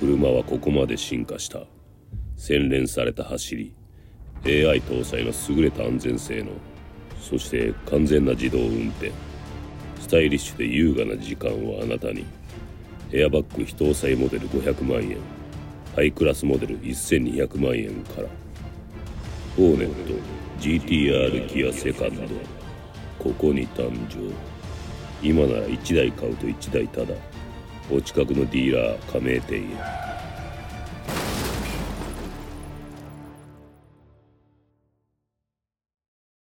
車はここまで進化した。洗練された走り。AI 搭載の優れた安全性能。そして完全な自動運転。スタイリッシュで優雅な時間をあなたに。エアバッグ非搭載モデル500万円。ハイクラスモデル1200万円から。ホーネット GTR ギアセカンド。ここに誕生。今なら1台買うと1台ただお近くのディーラー加盟店へ。